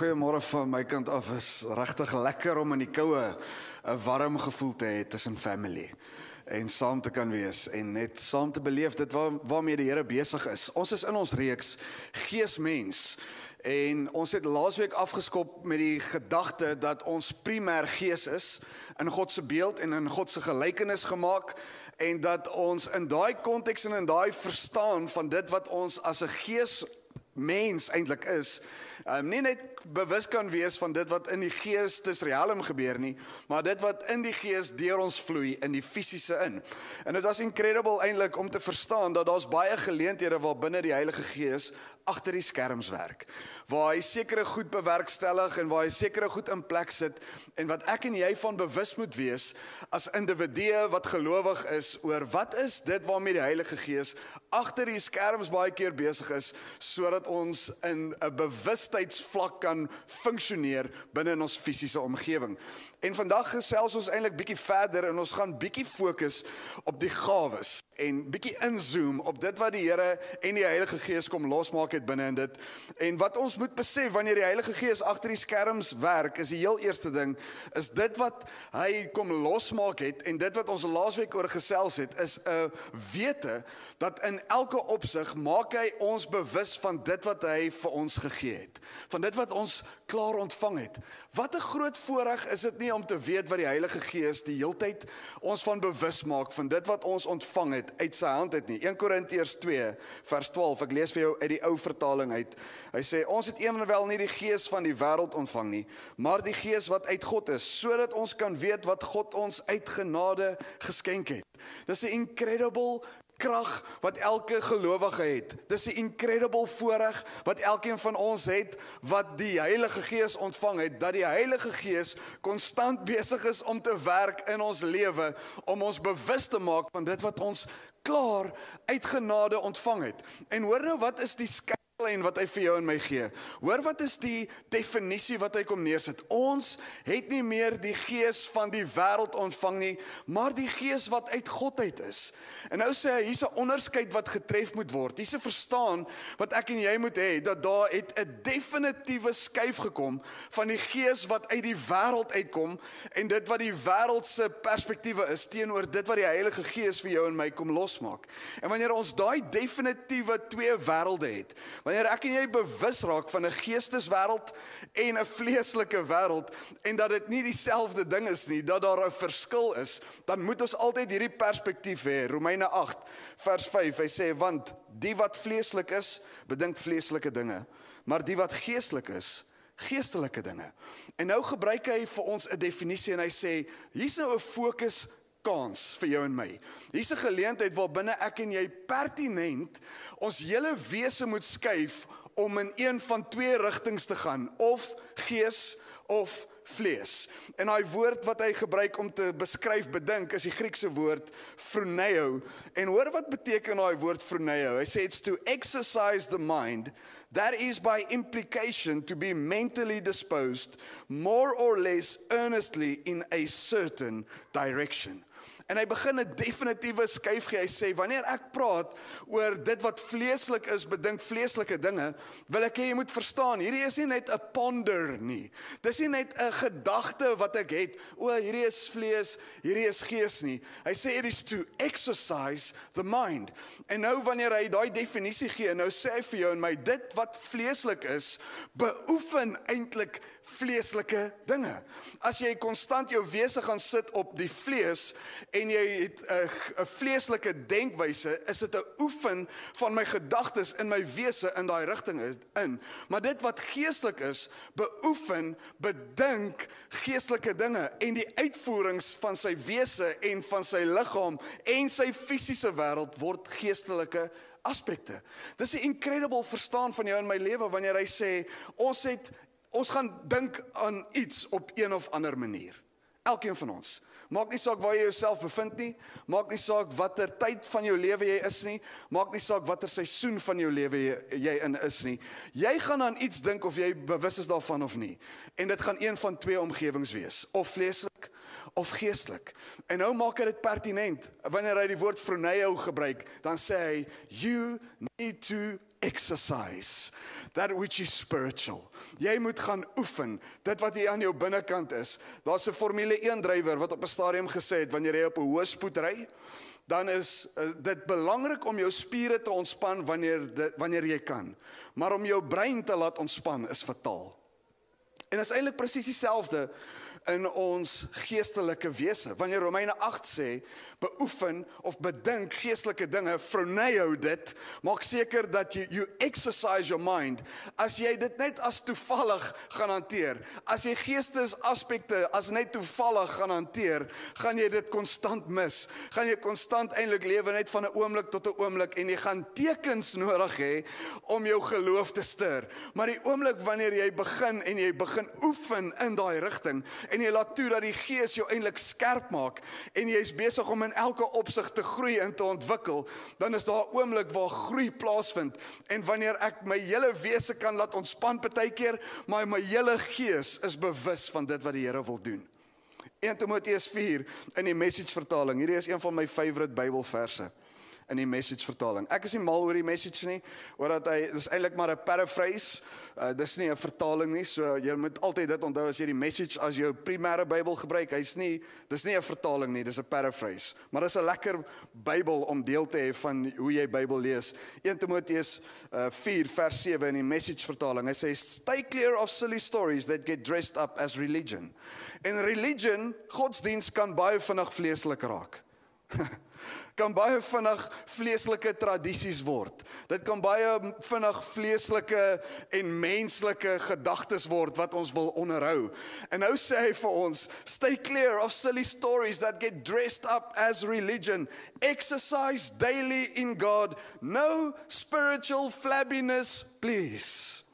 Goeiemôre van my kant af. Is regtig lekker om in die koue 'n warm gevoel te hê tussen family en saam te kan wees en net saam te beleef dit waar, waarmee die Here besig is. Ons is in ons reeks Geesmens en ons het laasweek afgeskop met die gedagte dat ons primêr gees is in God se beeld en in God se gelykenis gemaak en dat ons in daai konteks en in daai verstaan van dit wat ons as 'n gees mens eintlik is um, nie net bewus kan wees van dit wat in die geestesrealm gebeur nie, maar dit wat in die gees deur ons vloei in die fisiese in. En dit was incredible eintlik om te verstaan dat daar's baie geleenthede waar binne die Heilige Gees agter die skerms werk waar hy sekere goed bewerkstellig en waar hy sekere goed in plek sit en wat ek en jy van bewus moet wees as individue wat gelowig is oor wat is dit waarmee die Heilige Gees agter die skerms baie keer besig is sodat ons in 'n bewustheidsvlak kan funksioneer binne in ons fisiese omgewing. En vandag gesels ons eintlik bietjie verder en ons gaan bietjie fokus op die gawes en bietjie inzoom op dit wat die Here en die Heilige Gees kom losmaak het binne in dit. En wat ons moet besef wanneer die Heilige Gees agter die skerms werk, is die heel eerste ding is dit wat hy kom losmaak het en dit wat ons laasweek oor gesels het is 'n wete dat in elke opsig maak hy ons bewus van dit wat hy vir ons gegee het. Van dit wat ons klaar ontvang het. Wat 'n groot voorreg is dit nie om te weet wat die Heilige Gees die heeltyd ons van bewus maak van dit wat ons ontvang het uit sy hand uit nie. 1 Korintiërs 2 vers 12. Ek lees vir jou uit die ou vertaling uit. Hy sê ons het ewenwel nie die gees van die wêreld ontvang nie, maar die gees wat uit God is, sodat ons kan weet wat God ons uit genade geskenk het. Dis 'n incredible krag wat elke gelowige het. Dis 'n incredible voorreg wat elkeen van ons het wat die Heilige Gees ontvang het, dat die Heilige Gees konstant besig is om te werk in ons lewe om ons bewus te maak van dit wat ons klaar uit genade ontvang het. En hoor nou wat is die klein wat hy vir jou en my gee. Hoor wat is die definisie wat hy kom neersit? Ons het nie meer die gees van die wêreld ontvang nie, maar die gees wat uit God uit is. En nou sê hy hier's 'n onderskeid wat getref moet word. Hier's 'n verstaan wat ek en jy moet hê dat daar het 'n definitiewe skuif gekom van die gees wat uit die wêreld uitkom en dit wat die wêreld se perspektiewe is teenoor dit wat die Heilige Gees vir jou en my kom losmaak. En wanneer ons daai definitiewe twee wêrelde het, Wanneer ek en jy bewus raak van 'n geesteswêreld en 'n vleeslike wêreld en dat dit nie dieselfde ding is nie, dat daar 'n verskil is, dan moet ons altyd hierdie perspektief hê. Romeine 8 vers 5, hy sê want die wat vleeslik is, bedink vleeslike dinge, maar die wat geestelik is, geestelike dinge. En nou gebruik hy vir ons 'n definisie en hy sê hier's nou 'n fokus kans vir jou en my. Hier's 'n geleentheid waar binne ek en jy pertinent ons hele wese moet skuif om in een van twee rigtings te gaan, of gees of vlees. En daai woord wat hy gebruik om te beskryf bedink is die Griekse woord phroneo. En hoor wat beteken daai woord phroneo? Hy sê it's to exercise the mind that is by implication to be mentally disposed more or less earnestly in a certain direction. En hy begin 'n definitiewe skuif gee. Hy sê wanneer ek praat oor dit wat vleeslik is, bedink vleeslike dinge, wil ek hê jy moet verstaan, hierdie is nie net 'n ponder nie. Dis nie net 'n gedagte wat ek het, o, hierdie is vlees, hierdie is gees nie. Hy sê it is to exercise the mind. En nou wanneer hy daai definisie gee, nou sê hy vir jou en my dit wat vleeslik is, beoefen eintlik vleeslike dinge. As jy konstant jou wese gaan sit op die vlees en jy het 'n 'n vleeslike denkwyse, is dit 'n oefen van my gedagtes in my wese in daai rigting in. Maar dit wat geestelik is, beoefen, bedink geestelike dinge en die uitvoerings van sy wese en van sy liggaam en sy fisiese wêreld word geestelike aspekte. Dis 'n incredible verstaan van jou in my lewe wanneer hy sê ons het Ons gaan dink aan iets op een of ander manier. Elkeen van ons. Maak nie saak waar jy jouself bevind nie, maak nie saak watter tyd van jou lewe jy is nie, maak nie saak watter seisoen van jou lewe jy, jy in is nie. Jy gaan aan iets dink of jy bewus is daarvan of nie. En dit gaan een van twee omgewings wees, of vleeslik of geestelik. En nou maak hy dit pertinent. Wanneer hy die woord phroneo gebruik, dan sê hy you need to exercise that which is spiritual. Jy moet gaan oefen dit wat hier aan jou binnekant is. Daar's 'n Formule 1 drywer wat op 'n stadium gesê het wanneer jy op 'n hoë spoed ry, dan is uh, dit belangrik om jou spiere te ontspan wanneer dit, wanneer jy kan. Maar om jou brein te laat ontspan is fataal. En dit is eintlik presies dieselfde in ons geestelike wese. Wanneer Romeine 8 sê, beoefen of bedink geestelike dinge, verneu dit, maak seker dat jy you exercise your mind. As jy dit net as toevallig gaan hanteer, as jy geestesaspekte as net toevallig gaan hanteer, gaan jy dit konstant mis. Gaan jy konstant eintlik lewe net van 'n oomblik tot 'n oomblik en jy gaan tekens nodig hê om jou geloof te stuur. Maar die oomblik wanneer jy begin en jy begin oefen in daai rigting en jy laat toe dat die Gees jou eintlik skerp maak en jy's besig om in elke opsig te groei en te ontwikkel, dan is daar 'n oomblik waar groei plaasvind. En wanneer ek my hele wese kan laat ontspan partykeer, maar my hele gees is bewus van dit wat die Here wil doen. 1 Timoteus 4 in die Message vertaling. Hierdie is een van my favourite Bybelverse in die message vertaling. Ek is nie mal oor die message nie, oor dat hy dis eintlik maar 'n paraphrase. Uh, dis nie 'n vertaling nie. So jy moet altyd dit onthou as jy die message as jou primêre Bybel gebruik. Hy's nie dis nie 'n vertaling nie, dis 'n paraphrase. Maar dis 'n lekker Bybel om deel te hê van hoe jy Bybel lees. 1 Timoteus uh, 4 vers 7 in die message vertaling. Hy sê stay clear of silly stories that get dressed up as religion. In religion, godsdiens kan baie vinnig vleeslik raak. kan baie vinnig vleeslike tradisies word. Dit kan baie vinnig vleeslike en menslike gedagtes word wat ons wil onderhou. En nou sê hy vir ons, stay clear of silly stories that get dressed up as religion. Exercise daily in God. No spiritual flabbiness, please.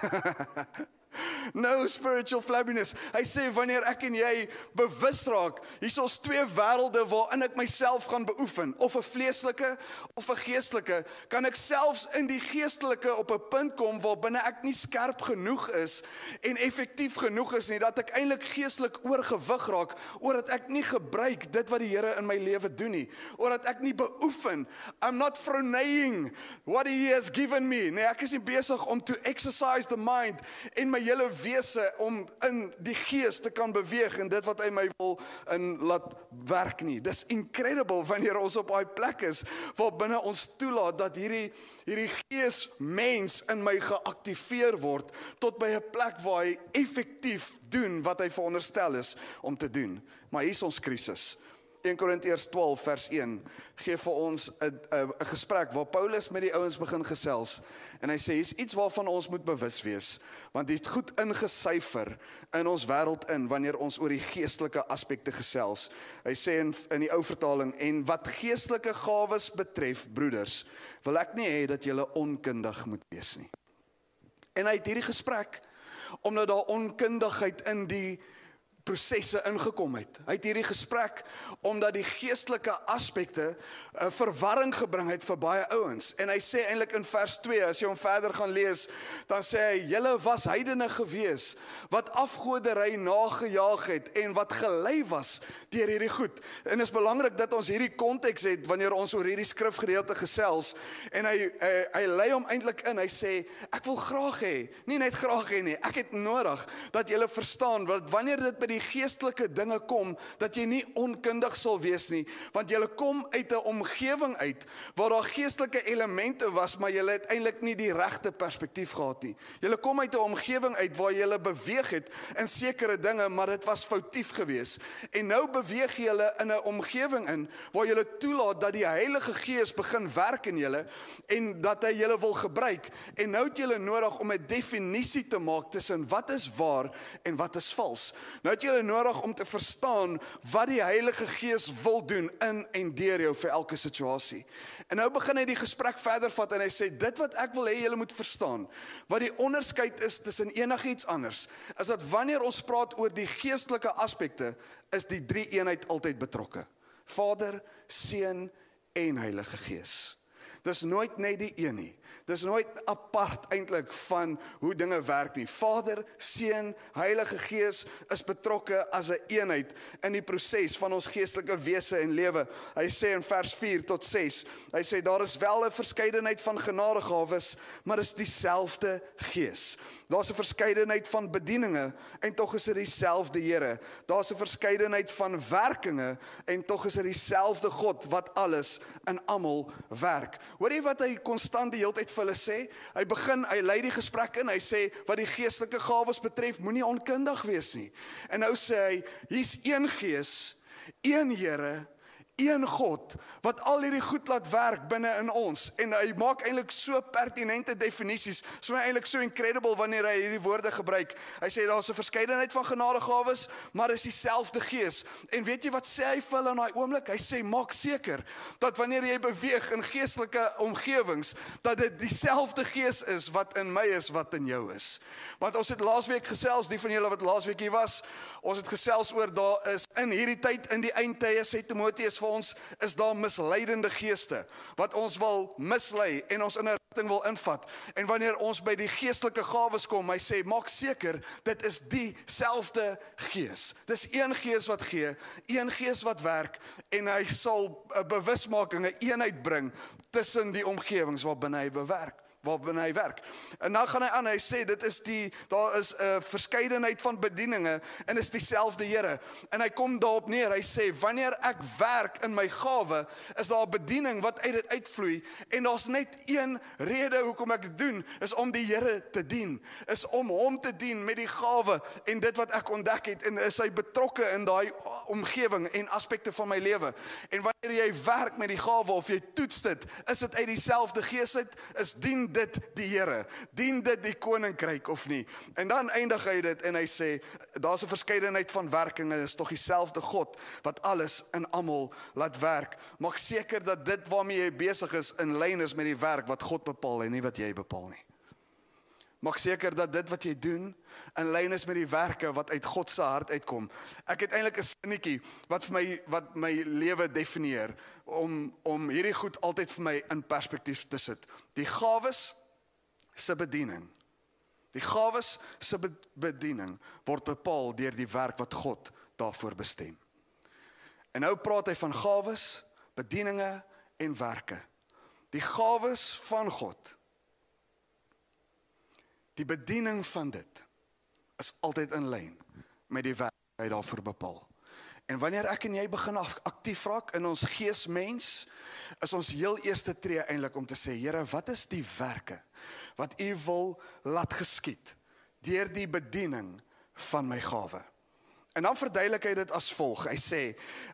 No spiritual flabbiness. Hy sê wanneer ek en jy bewus raak, hier's ons twee wêrelde waarin ek myself gaan beoefen, of 'n vleeslike of 'n geestelike, kan ek selfs in die geestelike op 'n punt kom waar binne ek nie skerp genoeg is en effektief genoeg is nie dat ek eintlik geestelik oorgewig raak, omdat ek nie gebruik dit wat die Here in my lewe doen nie, omdat ek nie beoefen. I'm not pronaying what he has given me. Nee, ek is nie besig om to exercise the mind in my my hele wese om in die gees te kan beweeg en dit wat hy my wil in laat werk nie. Dis incredible wanneer ons op daai plek is waar binne ons toelaat dat hierdie hierdie gees mens in my geaktiveer word tot by 'n plek waar hy effektief doen wat hy veronderstel is om te doen. Maar hier is ons krisis. 1 Korintiërs 12 vers 1 gee vir ons 'n 'n gesprek waar Paulus met die ouens begin gesels en hy sê hier's iets waarvan ons moet bewus wees want dit goed ingesyfer in ons wêreld in wanneer ons oor die geestelike aspekte gesels. Hy sê in in die ou vertaling en wat geestelike gawes betref broeders wil ek nie hê dat julle onkundig moet wees nie. En hy het hierdie gesprek omdat daar onkundigheid in die prosesse ingekom het. Hy het hierdie gesprek omdat die geestelike aspekte 'n uh, verwarring gebring het vir baie ouens. En hy sê eintlik in vers 2 as jy hom verder gaan lees, dan sê hy: "Julle was heidene gewees wat afgoderry nagejaag het en wat gelei was deur hierdie goed." En dit is belangrik dat ons hierdie konteks het wanneer ons oor hierdie skrifgedeelte gesels. En hy hy, hy lei hom eintlik in. Hy sê: "Ek wil graag hê, nie net graag hê nie, ek het nodig dat julle verstaan wat wanneer dit by die geestelike dinge kom dat jy nie onkundig sal wees nie want jy kom uit 'n omgewing uit waar daar geestelike elemente was maar jy het eintlik nie die regte perspektief gehad nie. Jy kom uit 'n omgewing uit waar jy beweeg het in sekere dinge maar dit was foutief geweest en nou beweeg jy in 'n omgewing in waar jy toelaat dat die Heilige Gees begin werk in julle en dat hy julle wil gebruik. En nou het jy nodig om 'n definisie te maak tussen wat is waar en wat is vals. Nou het jy nodig om te verstaan wat die Heilige Gees wil doen in en deur jou vir elke situasie. En nou begin hy die gesprek verder vat en hy sê dit wat ek wil hê julle moet verstaan, wat die onderskeid is tussen enigiets anders, is dat wanneer ons praat oor die geestelike aspekte, is die drie eenheid altyd betrokke. Vader, Seun en Heilige Gees. Dis nooit net die een nie. Dis nooit apart eintlik van hoe dinge werk nie. Vader, Seun, Heilige Gees is betrokke as 'n een eenheid in die proses van ons geestelike wese en lewe. Hy sê in vers 4 tot 6, hy sê daar is wel 'n verskeidenheid van genadegawes, maar is dieselfde Gees. Daar's 'n verskeidenheid van bedieninge en tog is dit dieselfde Here. Daar's 'n verskeidenheid van werkinge en tog is dit dieselfde God wat alles in almal werk. Hoor jy wat hy konstant die hele tyd vir hulle sê? Hy begin, hy lei die gesprek in. Hy sê wat die geestelike gawes betref, moenie onkundig wees nie. En nou sê hy, hier's een Gees, een Here, een God wat al hierdie goed laat werk binne in ons en hy maak eintlik so pertinente definisies. Dit is my eintlik so incredible wanneer hy hierdie woorde gebruik. Hy sê daar's 'n verskeidenheid van genadegawes, maar is dieselfde Gees. En weet jy wat sê hy vir hulle in daai oomblik? Hy sê maak seker dat wanneer jy beweeg in geestelike omgewings, dat dit dieselfde Gees is wat in my is wat in jou is. Want ons het laasweek gesels, die van julle wat laasweek hier was, ons het gesels oor daar is in hierdie tyd in die eindtye sê Timoteus vir ons is daar misleidende geeste wat ons wil mislei en ons in 'n rigting wil invat. En wanneer ons by die geestelike gawes kom, hy sê maak seker dit is dieselfde gees. Dis een gees wat gee, een gees wat werk en hy sal 'n bewusmaking, 'n een eenheid bring tussen die omgewings waarbinne hy bewerk waarbinne hy werk. En nou gaan hy aan, hy sê dit is die daar is 'n uh, verskeidenheid van bedieninge en is dieselfde Here. En hy kom daarop neer. Hy sê wanneer ek werk in my gawe, is daar 'n bediening wat uit dit uitvloei en daar's net een rede hoekom ek dit doen, is om die Here te dien, is om hom te dien met die gawe en dit wat ek ontdek het en is hy betrokke in daai omgewing en aspekte van my lewe. En wanneer jy werk met die gawe of jy toets dit, is dit uit dieselfde gees uit, is dien dit die Here? Dien dit die koninkryk of nie? En dan eindig hy dit en hy sê daar's 'n verskeidenheid van werkinge, is tog dieselfde God wat alles in almal laat werk. Maak seker dat dit waarmee jy besig is in lyn is met die werk wat God bepaal en nie wat jy bepaal nie. Maak seker dat dit wat jy doen in lyn is met die werke wat uit God se hart uitkom. Ek het eintlik 'n sinnetjie wat vir my wat my lewe definieer om om hierdie goed altyd vir my in perspektief te sit. Die gawes se bediening. Die gawes se bediening word bepaal deur die werk wat God daarvoor bestem. En nou praat hy van gawes, bedieninge en werke. Die gawes van God Die bediening van dit is altyd in lyn met die werk wat hy daarvoor bepaal. En wanneer ek en jy begin aktief raak in ons geesmens, is ons heel eerste tree eintlik om te sê, Here, wat is die werke wat U wil laat geskied deur die bediening van my gawe? En dan verduidelik hy dit as volg. Hy sê: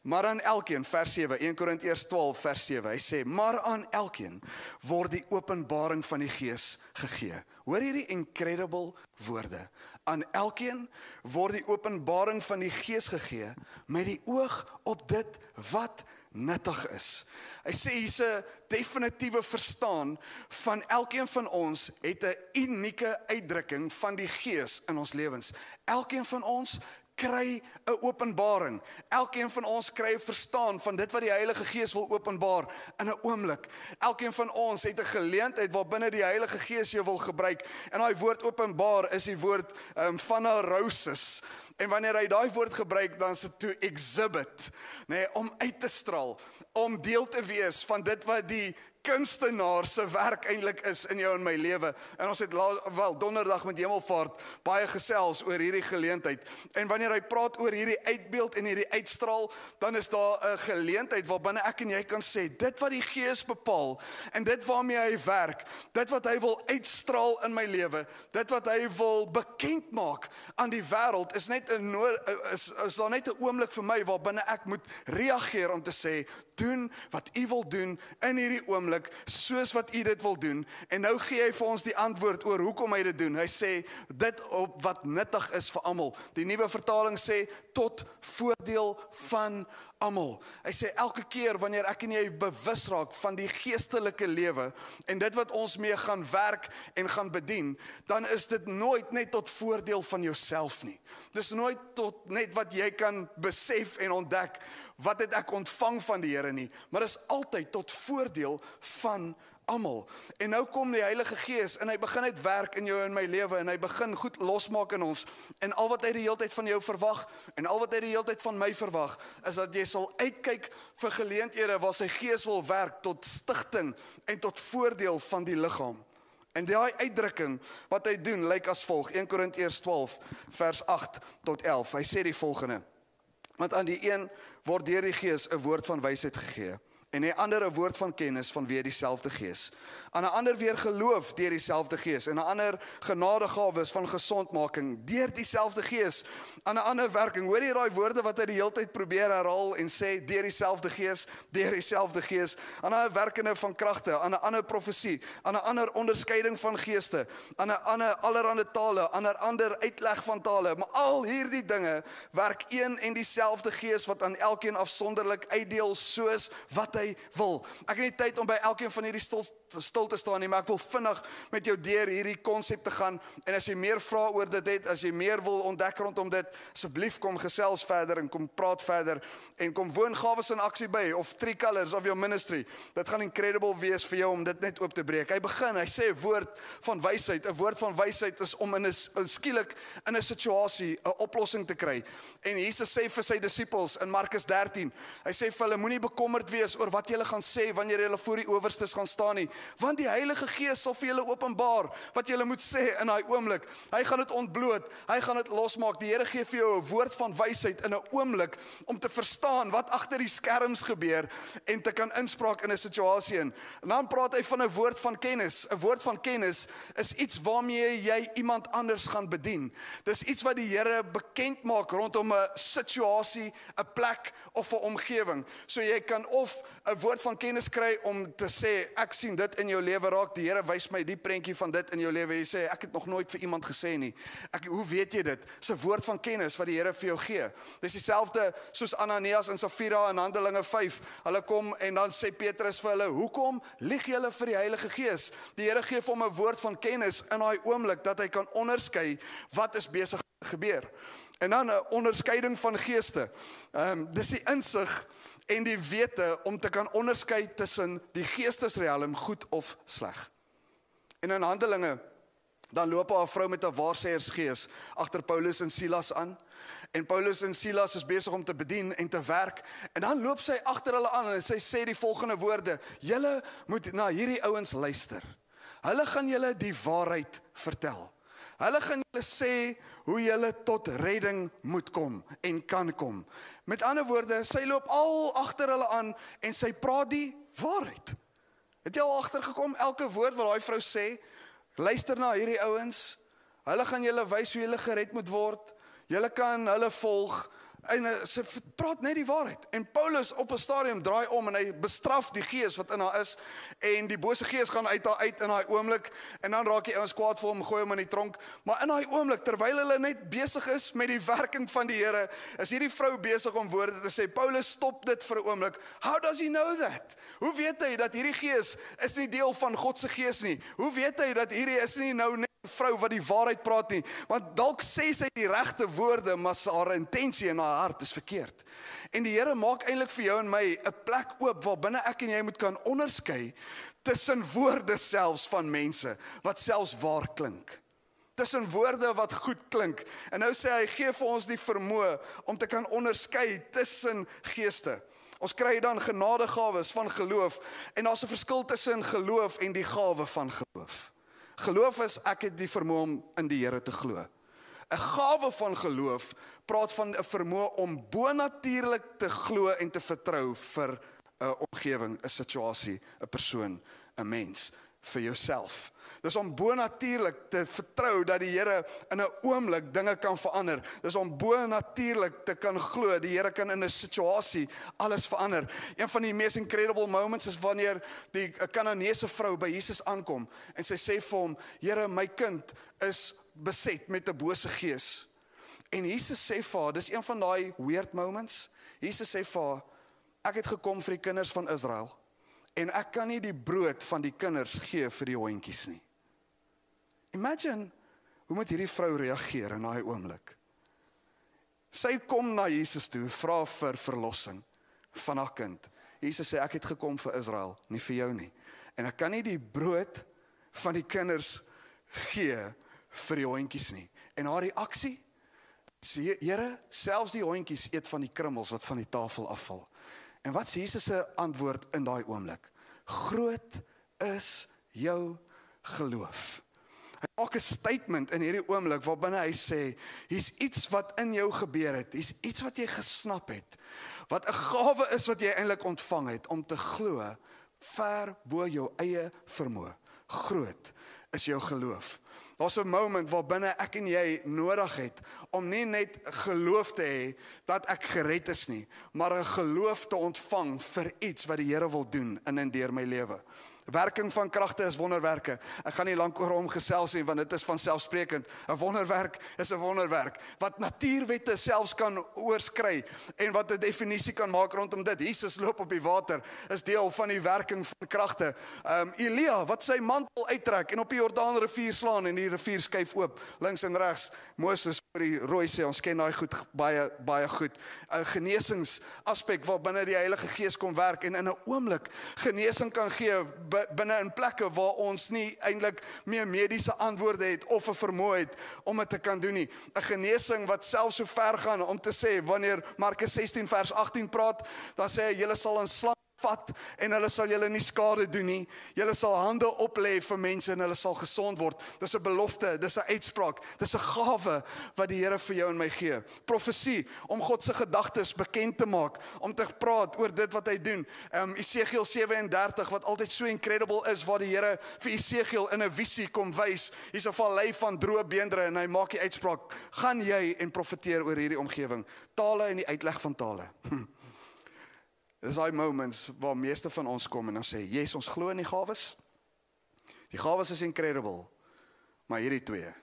"Maar aan elkeen, vers 7, 1 Korintiërs 12 vers 7. Hy sê: "Maar aan elkeen word die openbaring van die Gees gegee." Hoor hierdie incredible woorde. Aan elkeen word die openbaring van die Gees gegee met die oog op dit wat nuttig is. Hy sê hier's 'n definitiewe verstaan van elkeen van ons het 'n unieke uitdrukking van die Gees in ons lewens. Elkeen van ons kry 'n openbaring. Elkeen van ons kry 'n verstaan van dit wat die Heilige Gees wil openbaar in 'n oomblik. Elkeen van ons het 'n geleentheid waarbinne die Heilige Gees jou wil gebruik. En daai woord openbaar is die woord um, van roses. En wanneer hy daai woord gebruik, dan is dit to exhibit, nê, nee, om uit te straal, om deel te wees van dit wat die kunstenaar se werk eintlik is in jou en my lewe. En ons het wel donderdag met Hemelvaart baie gesels oor hierdie geleentheid. En wanneer hy praat oor hierdie uitbeeld en hierdie uitstraal, dan is daar 'n geleentheid waarbinne ek en jy kan sê dit wat die Gees bepaal en dit waarmee hy werk, dit wat hy wil uitstraal in my lewe, dit wat hy wil bekend maak aan die wêreld is net 'n is is daar net 'n oomblik vir my waarbinne ek moet reageer om te sê doen wat u wil doen in hierdie oomblik soos wat u dit wil doen en nou gee hy vir ons die antwoord oor hoekom hy dit doen hy sê dit op wat nuttig is vir almal die nuwe vertaling sê tot voordeel van almal. Hy sê elke keer wanneer ek en jy bewus raak van die geestelike lewe en dit wat ons mee gaan werk en gaan bedien, dan is dit nooit net tot voordeel van jouself nie. Dis nooit tot net wat jy kan besef en ontdek wat het ek ontvang van die Here nie, maar is altyd tot voordeel van Almal. En nou kom die Heilige Gees en hy begin net werk in jou en my lewe en hy begin goed losmaak in ons. En al wat hy die hele tyd van jou verwag en al wat hy die hele tyd van my verwag, is dat jy sal uitkyk vir geleenthede waar sy Gees wil werk tot stigting en tot voordeel van die liggaam. En daai uitdrukking wat hy doen lyk as volg: 1 Korintiërs 12 vers 8 tot 11. Hy sê die volgende: Want aan die een word deur die Gees 'n woord van wysheid gegee en 'n ander 'n woord van kennis vanweë dieselfde Gees. Aan 'n ander weer geloof deur dieselfde Gees en 'n ander genadegawes van gesondmaking deur dieselfde Gees. Aan 'n ander werking. Hoor jy daai woorde wat hy die hele tyd probeer herhaal en sê deur dieselfde Gees, deur dieselfde Gees. Aan 'n werkende van kragte, aan 'n ander profesie, aan 'n ander onderskeiding van geeste, aan 'n ander allerlei tale, aan 'n ander uitleg van tale. Maar al hierdie dinge werk een en dieselfde Gees wat aan elkeen afsonderlik uitdeel soos wat hy wil. Ek het nie tyd om by elkeen van hierdie stil, stil te staan nie, maar ek wil vinnig met jou deur hierdie konsep te gaan en as jy meer vrae oor dit het, as jy meer wil ontdek rondom dit, asseblief kom gesels verder en kom praat verder en kom woon gawes in aksie by of three colors of your ministry. Dit gaan incredible wees vir jou om dit net oop te breek. Hy begin, hy sê 'n woord van wysheid. 'n Woord van wysheid is om in 'n skielik in 'n situasie 'n oplossing te kry. En Jesus sê vir sy disippels in Markus 13, hy sê vir hulle moenie bekommerd wees oor wat julle gaan sê wanneer julle voor die owerstes gaan staan nie, want die Heilige Gees sal vir julle openbaar wat julle moet sê in daai oomblik. Hy gaan dit ontbloot, hy gaan dit losmaak. Die Here gee vir jou 'n woord van wysheid in 'n oomblik om te verstaan wat agter die skerms gebeur en te kan inspraak in 'n situasie in. En dan praat hy van 'n woord van kennis. 'n Woord van kennis is iets waarmee jy iemand anders gaan bedien. Dis iets wat die Here bekend maak rondom 'n situasie, 'n plek of 'n omgewing. So jy kan of 'n woord van kennis kry om te sê ek sien dit in jou lewe raak. Die Here wys my die prentjie van dit in jou lewe. Jy sê ek het nog nooit vir iemand gesê nie. Ek hoe weet jy dit? Dis 'n woord van kennis wat die Here vir jou gee. Dis dieselfde soos Ananias en Safira in Handelinge 5. Hulle kom en dan sê Petrus vir hulle, "Hoekom lieg julle vir die Heilige Gees?" Die Here gee vir hom 'n woord van kennis in daai oomblik dat hy kan onderskei wat is besig gebeur. En dan 'n onderskeiding van geeste. Ehm um, dis die insig en die wete om te kan onderskei tussen die geestesriem goed of sleg. En in Handelinge dan loop 'n vrou met 'n waarsêersgees agter Paulus en Silas aan. En Paulus en Silas is besig om te bedien en te werk en dan loop sy agter hulle aan en sy sê die volgende woorde: "Julle moet na hierdie ouens luister. Hulle gaan julle die waarheid vertel. Hulle gaan julle sê hoe julle tot redding moet kom en kan kom. Met ander woorde, sy loop al agter hulle aan en sy praat die waarheid. Het jy al agtergekom elke woord wat daai vrou sê? Luister na hierdie ouens. Hulle gaan julle wys hoe julle gered moet word. Julle kan hulle volg en uh, sy praat net die waarheid. En Paulus op 'n stadium draai om en hy bestraf die gees wat in haar is en die bose gees gaan uit haar uit in daai oomblik en dan raak die ouens kwaad vir hom, gooi hom in die tronk. Maar in daai oomblik terwyl hulle net besig is met die werking van die Here, is hierdie vrou besig om woorde te sê. Paulus stop dit vir 'n oomblik. How does he know that? Hoe weet hy dat hierdie gees is nie deel van God se gees nie? Hoe weet hy dat hierdie is nie nou vrou wat die waarheid praat nie want dalk sê sy die regte woorde maar haar intensie in haar hart is verkeerd. En die Here maak eintlik vir jou en my 'n plek oop waar binne ek en jy moet kan onderskei tussen woorde selfs van mense wat selfs waar klink. Tussen woorde wat goed klink. En nou sê hy gee vir ons die vermoë om te kan onderskei tussen geeste. Ons kry dan genadegawes van geloof en daar's 'n verskil tussen geloof en die gawe van geloof. Geloof is ek het die vermoë om in die Here te glo. 'n Gawe van geloof praat van 'n vermoë om bonatuurlik te glo en te vertrou vir 'n omgewing, 'n situasie, 'n persoon, 'n mens, vir jouself. Dis om bonatuurlik te vertrou dat die Here in 'n oomblik dinge kan verander. Dis om bonatuurlik te kan glo die Here kan in 'n situasie alles verander. Een van die mees incredible moments is wanneer die Kananeese vrou by Jesus aankom en sy sê vir hom: "Here, my kind is beset met 'n bose gees." En Jesus sê vir haar, dis een van daai weird moments. Jesus sê vir haar: "Ek het gekom vir die kinders van Israel." En ek kan nie die brood van die kinders gee vir die hondjies nie. Imagine hoe moet hierdie vrou reageer in daai oomblik? Sy kom na Jesus toe, vra vir verlossing van haar kind. Jesus sê ek het gekom vir Israel, nie vir jou nie. En ek kan nie die brood van die kinders gee vir die hondjies nie. En haar reaksie sê Here, selfs die hondjies eet van die krummels wat van die tafel afval. En wat is Jesus se antwoord in daai oomblik? Groot is jou geloof. Maak 'n statement in hierdie oomblik waarbinne hy sê, hier's iets wat in jou gebeur het. Hier's iets wat jy gesnap het. Wat 'n gawe is wat jy eintlik ontvang het om te glo ver bo jou eie vermoë. Groot is jou geloof. Daar's 'n moment waar binne ek en jy nodig het om nie net geloof te hê dat ek gered is nie, maar 'n geloof te ontvang vir iets wat die Here wil doen in en deur my lewe. Werking van kragte is wonderwerke. Ek gaan nie lank oor hom gesels nie want dit is van selfsprekend. 'n Wonderwerk is 'n wonderwerk wat natuurwette selfs kan oorskry en wat 'n definisie kan maak rondom dit. Jesus loop op die water is deel van die werking van kragte. Ehm um, Elia wat sy mantel uittrek en op die Jordaanrivier slaan en die rivier skuif oop links en regs. Moses vir die rooi see, ons ken daai goed baie baie goed. 'n Genesings aspek waar binne die Heilige Gees kom werk en in 'n oomblik genesing kan gee binne in plekke waar ons nie eintlik meer mediese antwoorde het of 'n vermoë het om dit te kan doen nie. 'n Genesing wat selfs so ver gaan om te sê wanneer Markus 16 vers 18 praat, dan sê hy julle sal in slang vat en hulle sal julle nie skade doen nie. Julle sal hande oplê vir mense en hulle sal gesond word. Dis 'n belofte, dis 'n uitspraak, dis 'n gawe wat die Here vir jou en my gee. Profesie om God se gedagtes bekend te maak, om te praat oor dit wat hy doen. Um Esegiel 37 wat altyd so incredible is waar die Here vir Esegiel in 'n visie kom wys. Hier's 'n vallei van droë beendere en hy maak die uitspraak: "Gaan jy en profeteer oor hierdie omgewing." Tale en die uitleg van tale. Hm. Dis daai moments waar meeste van ons kom en dan sê, "Yes, ons glo in die gawes." Die gawes is incredible. Maar hierdie twee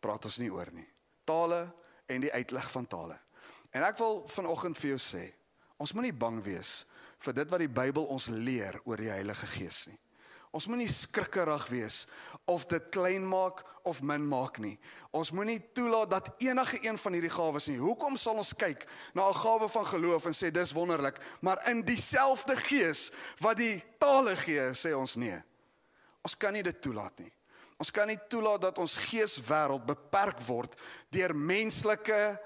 praat ons nie oor nie. Tale en die uitleg van tale. En ek wil vanoggend vir jou sê, ons moenie bang wees vir dit wat die Bybel ons leer oor die Heilige Gees nie. Ons moenie skrikkerig wees of dit klein maak of min maak nie. Ons moenie toelaat dat enige een van hierdie gawes nie. Hoekom sal ons kyk na 'n gawe van geloof en sê dis wonderlik, maar in dieselfde gees wat die tale gee, sê ons nee. Ons kan nie dit toelaat nie. Ons kan nie toelaat dat ons geeswêreld beperk word deur menslike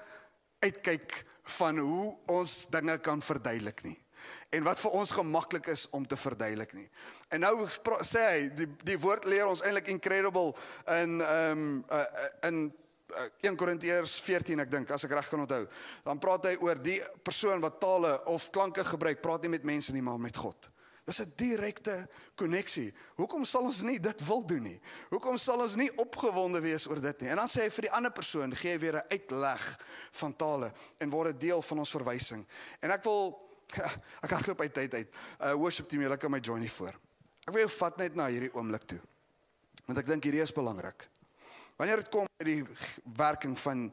uitkyk van hoe ons dinge kan verduidelik nie en wat vir ons gemaklik is om te verduidelik nie. En nou sê hy die die woord leer ons eintlik incredible in ehm um, uh, in uh, 1 Korintiërs 14 ek dink as ek reg kan onthou. Dan praat hy oor die persoon wat tale of klanke gebruik, praat nie met mense nie maar met God. Dis 'n direkte koneksie. Hoekom sal ons nie dit wil doen nie? Hoekom sal ons nie opgewonde wees oor dit nie? En dan sê hy vir die ander persoon, gee hy weer 'n uitleg van tale en word 'n deel van ons verwysing. En ek wil ek hardloop uit tyd uit. Uh worship team, julle kan my join hier voor. Ek wil jou vat net na hierdie oomblik toe. Want ek dink hierdie is belangrik. Wanneer dit kom by die werking van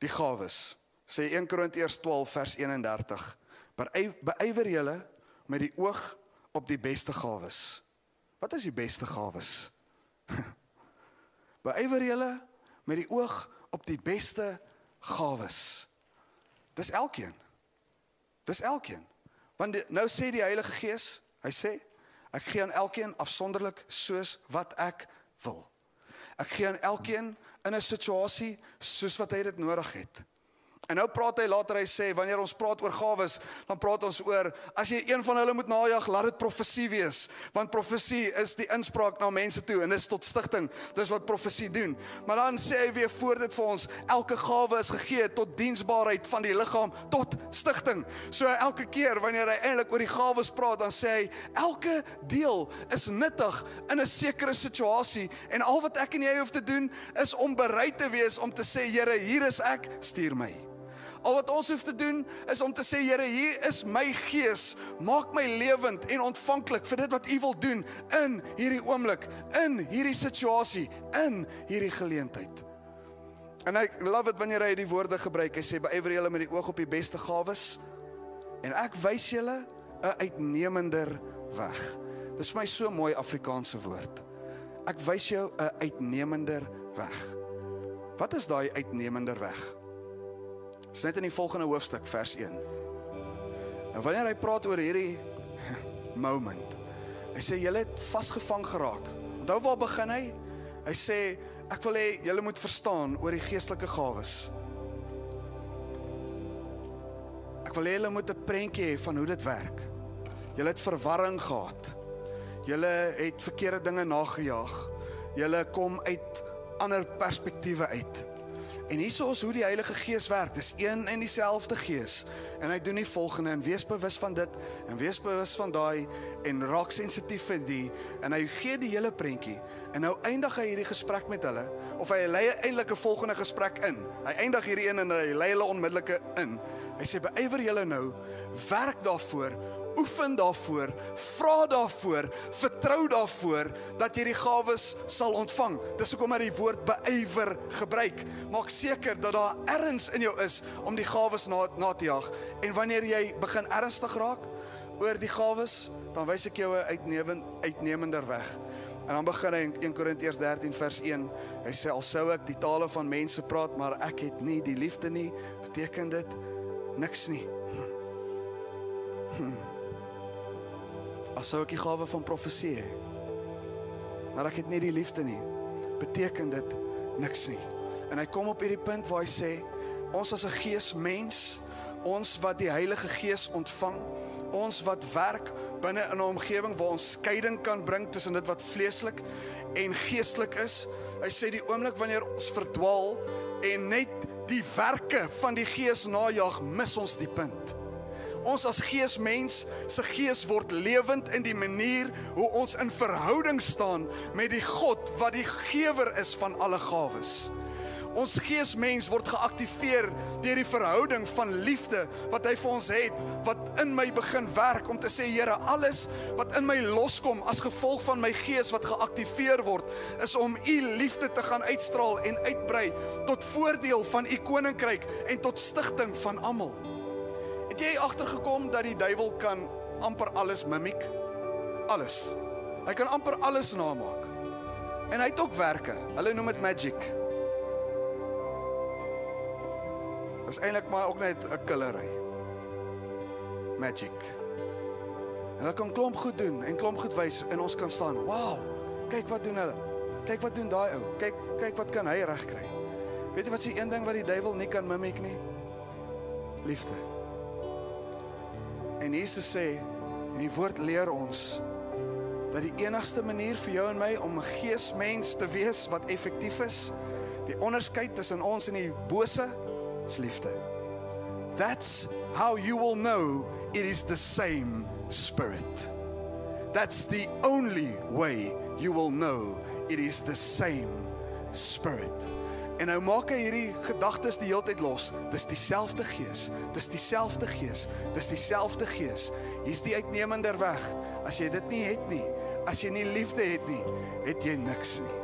die gawes, sê 1 Korintiërs 12 vers 31, beywer julle met die oog op die beste gawes. Wat is die beste gawes? beywer julle met die oog op die beste gawes. Dis elkeen. Dis elkeen. Want die, nou sê die Heilige Gees, hy sê ek gee aan elkeen afsonderlik soos wat ek wil. Ek gee aan elkeen in 'n situasie soos wat hy dit nodig het. En nou praat hy later hy sê wanneer ons praat oor gawes, dan praat ons oor as jy een van hulle moet najag, laat dit profesie wees, want profesie is die inspraak na mense toe en dis tot stigting. Dis wat profesie doen. Maar dan sê hy weer voor dit vir ons, elke gawe is gegee tot diensbaarheid van die liggaam tot stigting. So elke keer wanneer hy eintlik oor die gawes praat, dan sê hy elke deel is nuttig in 'n sekere situasie en al wat ek en jy hoef te doen is om bereid te wees om te sê Here, hier is ek, stuur my. Al wat ons hoef te doen is om te sê Here, hier is my gees. Maak my lewend en ontvanklik vir dit wat U wil doen in hierdie oomblik, in hierdie situasie, in hierdie geleentheid. En ek love dit wanneer hy die woorde gebruik. Hy sê beywer julle met die oog op die beste gawes en ek wys julle 'n uitnemender weg. Dis vir my so mooi Afrikaanse woord. Ek wys jou 'n uitnemender weg. Wat is daai uitnemender weg? Dis net in die volgende hoofstuk vers 1. En wanneer hy praat oor hierdie moment Hy sê julle het vasgevang geraak. Onthou waar begin hy? Hy sê ek wil hê julle moet verstaan oor die geestelike gawes. Ek wil hê julle moet 'n prentjie hê van hoe dit werk. Julle het verwarring gehad. Julle het verkeerde dinge nagejaag. Julle kom uit ander perspektiewe uit. En hieso is hoe die Heilige Gees werk. Dis een en dieselfde Gees. En hy doen die volgende en wees bewus van dit en wees bewus van daai en raak sensitief vir die en hy gee die hele prentjie. En nou eindig hy hierdie gesprek met hulle of hy lei eintlik 'n volgende gesprek in. Hy eindig hierdie een en hy lei hulle onmiddellik in. Hy sê beywer julle nou, werk daarvoor oefen daarvoor, vra daarvoor, vertrou daarvoor dat jy die gawes sal ontvang. Dis hoekom hy die woord beywer gebruik. Maak seker dat daar erns in jou is om die gawes na na te jag. En wanneer jy begin ernstig raak oor die gawes, dan wys ek jou 'n uitnemend uitnemender weg. En dan begin hy in 1 Korintiërs 13 vers 1. Hy sê al sou ek die tale van mense praat, maar ek het nie die liefde nie, beteken dit niks nie. Hm. As sou ek die gawe van profesie hê. Maar ek het nie die liefde nie. Beteken dit niks nie. En hy kom op hierdie punt waar hy sê ons as 'n geesmens, ons wat die Heilige Gees ontvang, ons wat werk binne in 'n omgewing waar ons skeiding kan bring tussen dit wat vleeslik en geestelik is. Hy sê die oomblik wanneer ons verdwaal en net die werke van die Gees najag, mis ons die punt. Ons as geesmens se gees word lewend in die manier hoe ons in verhouding staan met die God wat die gewer is van alle gawes. Ons geesmens word geaktiveer deur die verhouding van liefde wat hy vir ons het wat in my begin werk om te sê Here alles wat in my loskom as gevolg van my gees wat geaktiveer word is om u liefde te gaan uitstraal en uitbrei tot voordeel van u koninkryk en tot stigting van almal. Het jy agtergekom dat die duiwel kan amper alles mimiek? Alles. Hy kan amper alles namaak. En hy het ook werke. Hulle noem dit magic. Dit is eintlik maar ook net 'n killery. Magic. En hulle kan klomp goed doen en klomp goed wys en ons kan staan. Wow! Kyk wat doen hulle. Kyk wat doen daai ou. Kyk kyk wat kan hy regkry. Weet jy wat se een ding wat die duiwel nie kan mimiek nie? Liefde. En Jesus sê en die woord leer ons dat die enigste manier vir jou en my om 'n geesmens te wees wat effektief is, die onderskeid tussen ons en die bose, is liefde. That's how you will know it is the same spirit. That's the only way you will know it is the same spirit. En nou maak hy hierdie gedagtes die hele tyd los. Dis dieselfde gees. Dis dieselfde gees. Dis dieselfde gees. Hier's die uitnemender weg. As jy dit nie het nie, as jy nie liefde het nie, het jy niks nie.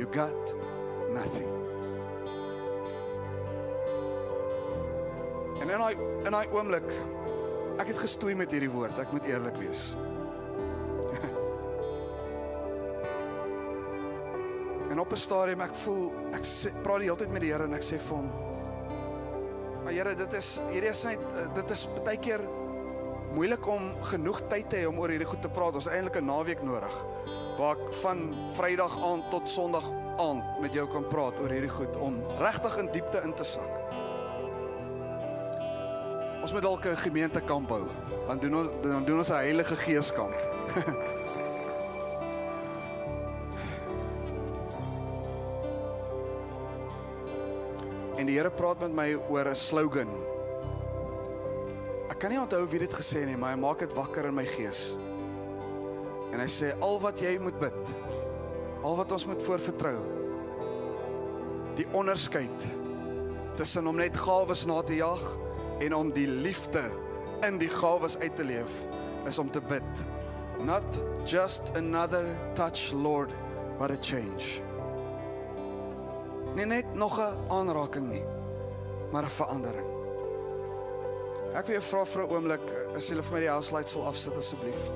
You got nothing. En in daai in daai oomblik ek het gestoei met hierdie woord, ek moet eerlik wees. En op 'n stadium ek voel ek sê, praat die hele tyd met die Here en ek sê vir hom: "Maar Here, dit is hierdie is net eh, dit is baie keer moeilik om genoeg tyd te hê om oor hierdie goed te praat. Ons het eintlik 'n naweek nodig waar ek van Vrydag aand tot Sondag aand met jou kan praat oor hierdie goed om regtig in diepte in te sak. Ons moet dalk 'n gemeentekamp hou. Dan doen ons dan doen ons 'n Heilige Gees En die Here praat met my oor 'n slogan. Ek kan nie onthou wie dit gesê nie, maar hy maak dit wakker in my gees. En hy sê al wat jy moet bid, al wat ons moet voorvertrou, die onderskeid tussen om net gawes na te jag en om die liefde in die gawes uit te leef, is om te bid. Not just another touch, Lord, but a change nie net nog 'n aanraking nie, maar 'n verandering. Ek wil jou vra vir 'n oomblik, as jy vir my die house lights sal afsit asseblief.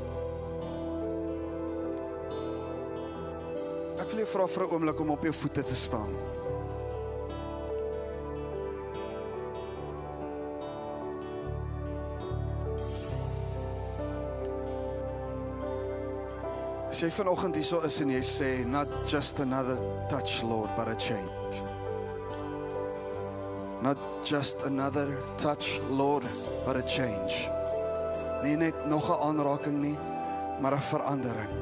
Ek wil jou vra vir 'n oomblik om op jou voete te staan. As jy vanoggend hierso is en jy sê not just another touch Lord but a change. Not just another touch Lord but a change. Nie net nog 'n aanraking nie, maar 'n verandering.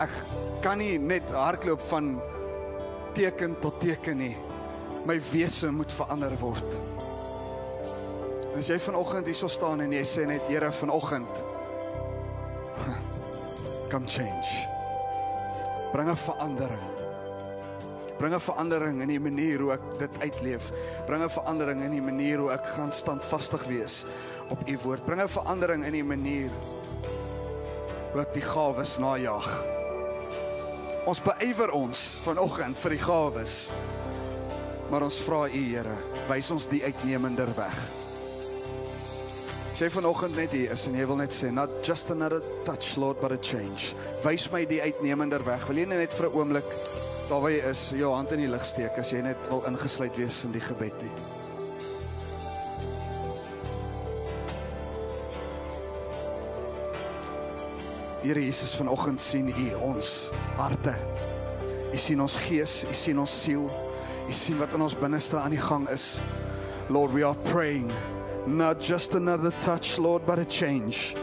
Ek kan nie net hardloop van teken tot teken nie. My wese moet verander word. As jy vanoggend hierso staan en jy sê net Here vanoggend come change. Bring 'n verandering. Bring 'n verandering in die manier hoe ek dit uitleef. Bring 'n verandering in die manier hoe ek gaan standvastig wees op u woord. Bring 'n verandering in die manier hoe ek die gawes najag. Ons beywer ons vanoggend vir die gawes. Maar ons vra u Here, wys ons die uitnemender weg. Jy vanoggend net hier is en jy wil net sê not just another touch Lord but a change. Wys my die uitnemender weg. Wil jy net vir 'n oomblik daar waar jy is, jou hand in die lug steek as jy net wil ingesluit wees in die gebed nie. Here Jesus vanoggend sien U ons harte. U sien ons gees, U sien ons siel. U sien wat in ons binneste aan die gang is. Lord, we are praying not just another touch Lord but a change.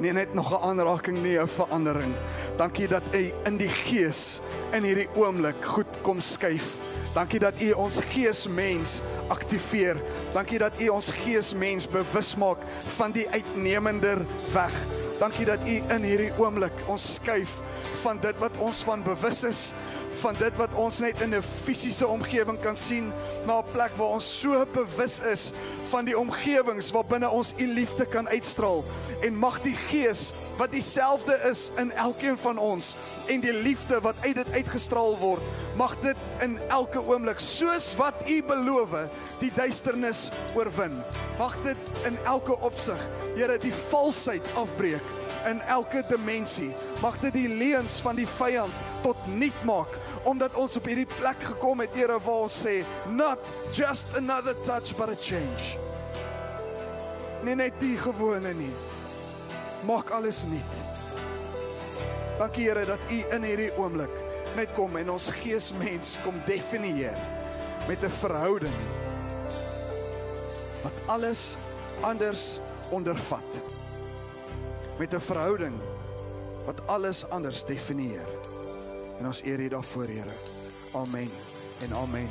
Nie net nog 'n aanraking nie, 'n verandering. Dankie dat U in die gees in hierdie oomblik goed kom skuif. Dankie dat U ons geesmens aktiveer. Dankie dat U ons geesmens bewus maak van die uitnemender weg. Dankie dat U in hierdie oomblik ons skuif van dit wat ons van bewus is van dit wat ons net in 'n fisiese omgewing kan sien na 'n plek waar ons so bewus is van die omgewings waar binne ons u liefde kan uitstraal. En mag die gees wat dieselfde is in elkeen van ons en die liefde wat uit dit uitgestraal word mag dit in elke oomblik soos wat u beloof die duisternis oorwin. Mag dit in elke opsig Here die valsheid afbreek. In elke dimensie mag dit die leuns van die vyand tot niet maak omdat ons op hierdie plek gekom het Here waar ons sê not just another touch but a change. Nie net die gewone nie. Maak alles nuut. Dankie Here dat u in hierdie oomblik net kom en ons geesmens kom definieer met 'n verhouding wat alles anders ondervat. Met 'n verhouding wat alles anders definieer en ons eer U daarvoor Here. Amen en amen